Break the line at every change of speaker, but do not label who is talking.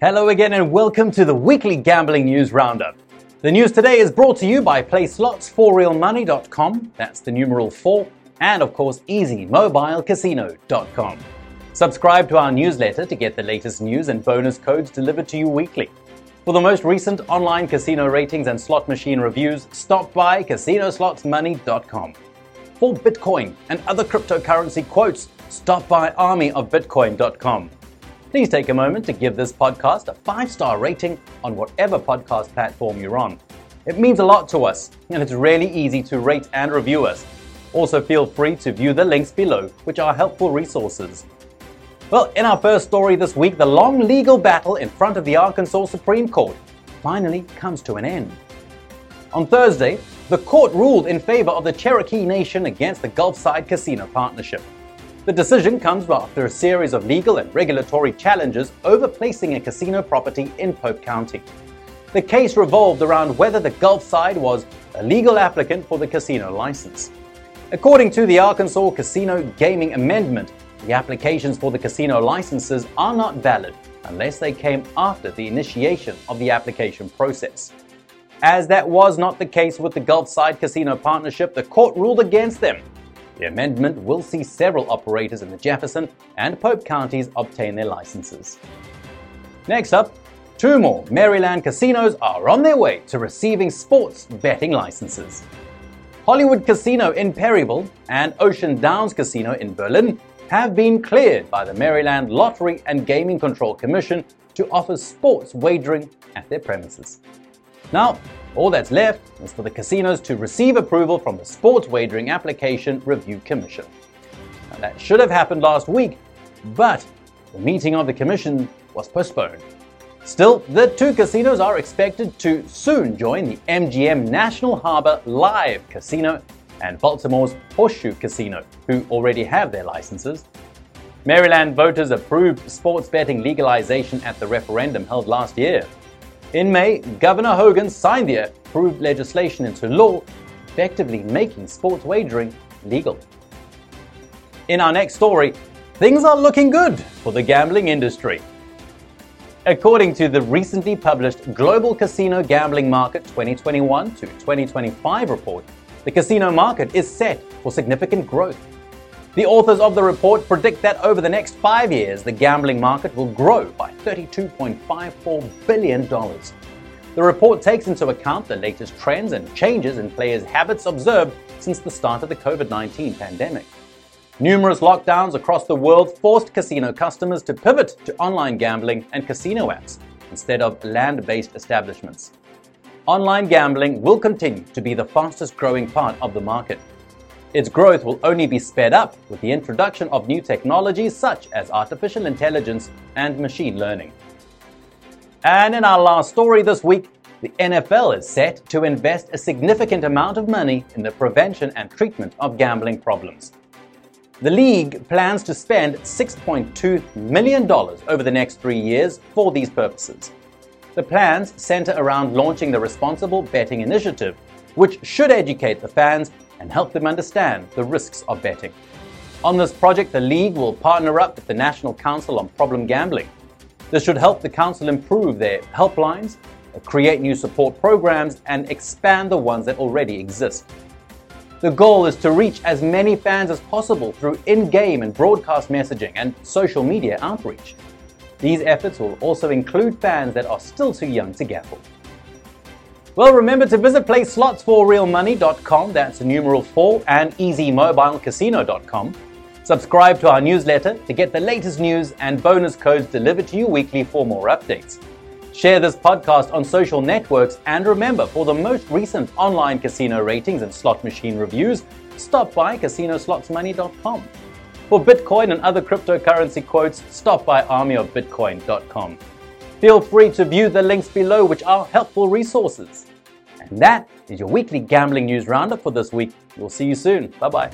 Hello again, and welcome to the weekly gambling news roundup. The news today is brought to you by PlaySlots4RealMoney.com, that's the numeral 4, and of course, EasyMobileCasino.com. Subscribe to our newsletter to get the latest news and bonus codes delivered to you weekly. For the most recent online casino ratings and slot machine reviews, stop by CasinoSlotsMoney.com. For Bitcoin and other cryptocurrency quotes, stop by ArmyOfBitcoin.com. Please take a moment to give this podcast a five star rating on whatever podcast platform you're on. It means a lot to us, and it's really easy to rate and review us. Also, feel free to view the links below, which are helpful resources. Well, in our first story this week, the long legal battle in front of the Arkansas Supreme Court finally comes to an end. On Thursday, the court ruled in favor of the Cherokee Nation against the Gulfside Casino Partnership. The decision comes after a series of legal and regulatory challenges over placing a casino property in Pope County. The case revolved around whether the Gulf side was a legal applicant for the casino license. According to the Arkansas Casino Gaming Amendment, the applications for the casino licenses are not valid unless they came after the initiation of the application process. As that was not the case with the Gulfside Casino Partnership, the court ruled against them the amendment will see several operators in the Jefferson and Pope counties obtain their licenses. Next up, two more Maryland casinos are on their way to receiving sports betting licenses. Hollywood Casino in Perryville and Ocean Downs Casino in Berlin have been cleared by the Maryland Lottery and Gaming Control Commission to offer sports wagering at their premises. Now, all that's left is for the casinos to receive approval from the Sports Wagering Application Review Commission. Now, that should have happened last week, but the meeting of the Commission was postponed. Still, the two casinos are expected to soon join the MGM National Harbor Live Casino and Baltimore's Horseshoe Casino, who already have their licenses. Maryland voters approved sports betting legalization at the referendum held last year. In May, Governor Hogan signed the approved legislation into law, effectively making sports wagering legal. In our next story, things are looking good for the gambling industry. According to the recently published Global Casino Gambling Market 2021 to 2025 report, the casino market is set for significant growth. The authors of the report predict that over the next five years, the gambling market will grow by $32.54 billion. The report takes into account the latest trends and changes in players' habits observed since the start of the COVID 19 pandemic. Numerous lockdowns across the world forced casino customers to pivot to online gambling and casino apps instead of land based establishments. Online gambling will continue to be the fastest growing part of the market. Its growth will only be sped up with the introduction of new technologies such as artificial intelligence and machine learning. And in our last story this week, the NFL is set to invest a significant amount of money in the prevention and treatment of gambling problems. The league plans to spend $6.2 million over the next three years for these purposes. The plans center around launching the Responsible Betting Initiative, which should educate the fans and help them understand the risks of betting. On this project, the League will partner up with the National Council on Problem Gambling. This should help the Council improve their helplines, create new support programs, and expand the ones that already exist. The goal is to reach as many fans as possible through in game and broadcast messaging and social media outreach. These efforts will also include fans that are still too young to gamble. Well, remember to visit playslots4realmoney.com, that's numeral 4, and easymobilecasino.com. Subscribe to our newsletter to get the latest news and bonus codes delivered to you weekly for more updates. Share this podcast on social networks, and remember, for the most recent online casino ratings and slot machine reviews, stop by casinoslotsmoney.com. For Bitcoin and other cryptocurrency quotes, stop by armyofbitcoin.com. Feel free to view the links below, which are helpful resources. And that is your weekly gambling news roundup for this week. We'll see you soon. Bye bye.